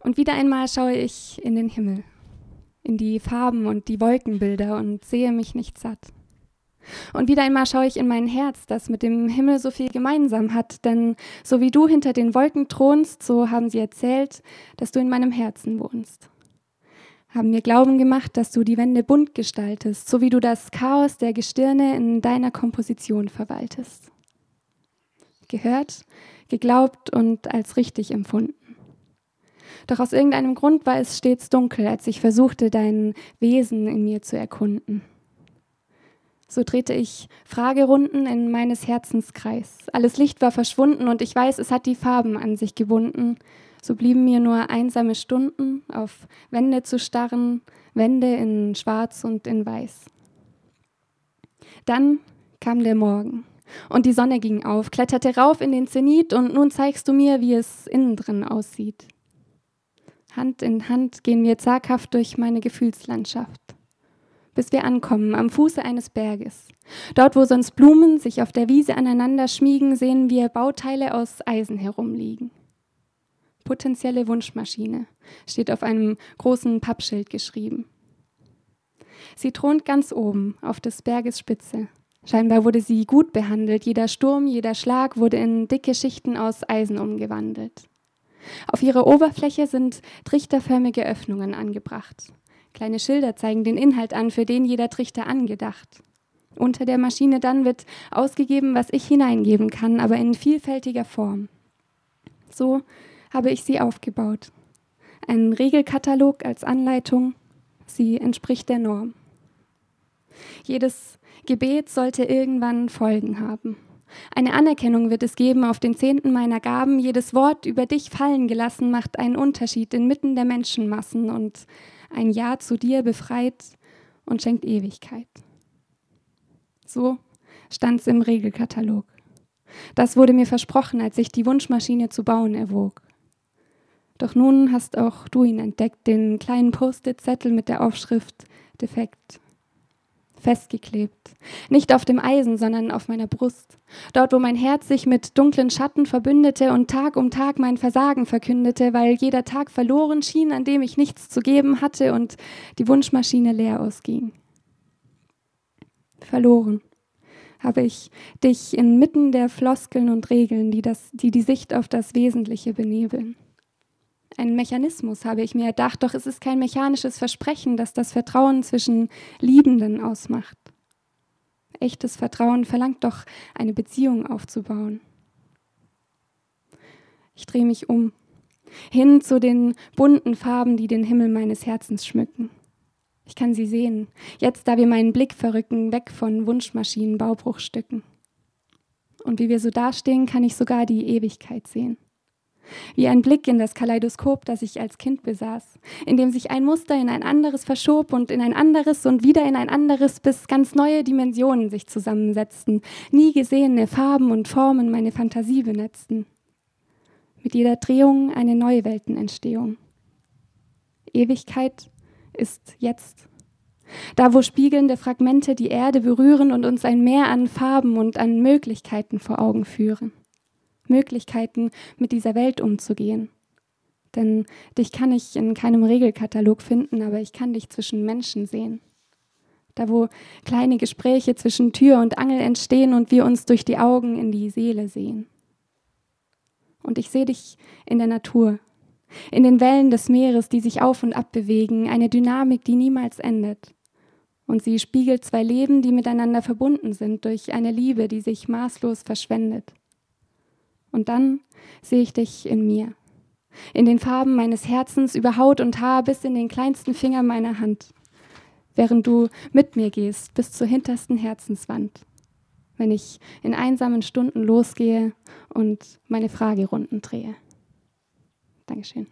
Und wieder einmal schaue ich in den Himmel, in die Farben und die Wolkenbilder und sehe mich nicht satt. Und wieder einmal schaue ich in mein Herz, das mit dem Himmel so viel gemeinsam hat, denn so wie du hinter den Wolken thronst, so haben sie erzählt, dass du in meinem Herzen wohnst. Haben mir Glauben gemacht, dass du die Wände bunt gestaltest, so wie du das Chaos der Gestirne in deiner Komposition verwaltest. Gehört, geglaubt und als richtig empfunden. Doch aus irgendeinem Grund war es stets dunkel, als ich versuchte, dein Wesen in mir zu erkunden. So drehte ich Fragerunden in meines Herzens Kreis. Alles Licht war verschwunden und ich weiß, es hat die Farben an sich gebunden. So blieben mir nur einsame Stunden, auf Wände zu starren, Wände in Schwarz und in Weiß. Dann kam der Morgen und die Sonne ging auf, kletterte rauf in den Zenit und nun zeigst du mir, wie es innen drin aussieht. Hand in Hand gehen wir zaghaft durch meine Gefühlslandschaft, bis wir ankommen am Fuße eines Berges. Dort, wo sonst Blumen sich auf der Wiese aneinander schmiegen, sehen wir Bauteile aus Eisen herumliegen. Potenzielle Wunschmaschine steht auf einem großen Pappschild geschrieben. Sie thront ganz oben auf des Berges Spitze. Scheinbar wurde sie gut behandelt. Jeder Sturm, jeder Schlag wurde in dicke Schichten aus Eisen umgewandelt. Auf ihrer Oberfläche sind trichterförmige Öffnungen angebracht. Kleine Schilder zeigen den Inhalt an, für den jeder Trichter angedacht. Unter der Maschine dann wird ausgegeben, was ich hineingeben kann, aber in vielfältiger Form. So habe ich sie aufgebaut. Ein Regelkatalog als Anleitung, sie entspricht der Norm. Jedes Gebet sollte irgendwann Folgen haben. Eine Anerkennung wird es geben auf den Zehnten meiner Gaben. Jedes Wort über dich fallen gelassen macht einen Unterschied inmitten der Menschenmassen und ein Ja zu dir befreit und schenkt Ewigkeit. So stand es im Regelkatalog. Das wurde mir versprochen, als ich die Wunschmaschine zu bauen erwog. Doch nun hast auch du ihn entdeckt, den kleinen Post-it-Zettel mit der Aufschrift Defekt festgeklebt. Nicht auf dem Eisen, sondern auf meiner Brust. Dort, wo mein Herz sich mit dunklen Schatten verbündete und Tag um Tag mein Versagen verkündete, weil jeder Tag verloren schien, an dem ich nichts zu geben hatte und die Wunschmaschine leer ausging. Verloren habe ich dich inmitten der Floskeln und Regeln, die, das, die die Sicht auf das Wesentliche benebeln. Ein Mechanismus, habe ich mir gedacht, doch es ist kein mechanisches Versprechen, das das Vertrauen zwischen Liebenden ausmacht. Echtes Vertrauen verlangt doch, eine Beziehung aufzubauen. Ich drehe mich um, hin zu den bunten Farben, die den Himmel meines Herzens schmücken. Ich kann sie sehen, jetzt da wir meinen Blick verrücken, weg von Wunschmaschinen, Baubruchstücken. Und wie wir so dastehen, kann ich sogar die Ewigkeit sehen wie ein Blick in das Kaleidoskop, das ich als Kind besaß, in dem sich ein Muster in ein anderes verschob und in ein anderes und wieder in ein anderes, bis ganz neue Dimensionen sich zusammensetzten, nie gesehene Farben und Formen meine Fantasie benetzten. Mit jeder Drehung eine neue Weltenentstehung. Ewigkeit ist jetzt. Da, wo spiegelnde Fragmente die Erde berühren und uns ein Meer an Farben und an Möglichkeiten vor Augen führen. Möglichkeiten, mit dieser Welt umzugehen. Denn dich kann ich in keinem Regelkatalog finden, aber ich kann dich zwischen Menschen sehen. Da, wo kleine Gespräche zwischen Tür und Angel entstehen und wir uns durch die Augen in die Seele sehen. Und ich sehe dich in der Natur, in den Wellen des Meeres, die sich auf und ab bewegen, eine Dynamik, die niemals endet. Und sie spiegelt zwei Leben, die miteinander verbunden sind durch eine Liebe, die sich maßlos verschwendet. Und dann sehe ich dich in mir, in den Farben meines Herzens über Haut und Haar bis in den kleinsten Finger meiner Hand, während du mit mir gehst bis zur hintersten Herzenswand, wenn ich in einsamen Stunden losgehe und meine Fragerunden drehe. Dankeschön.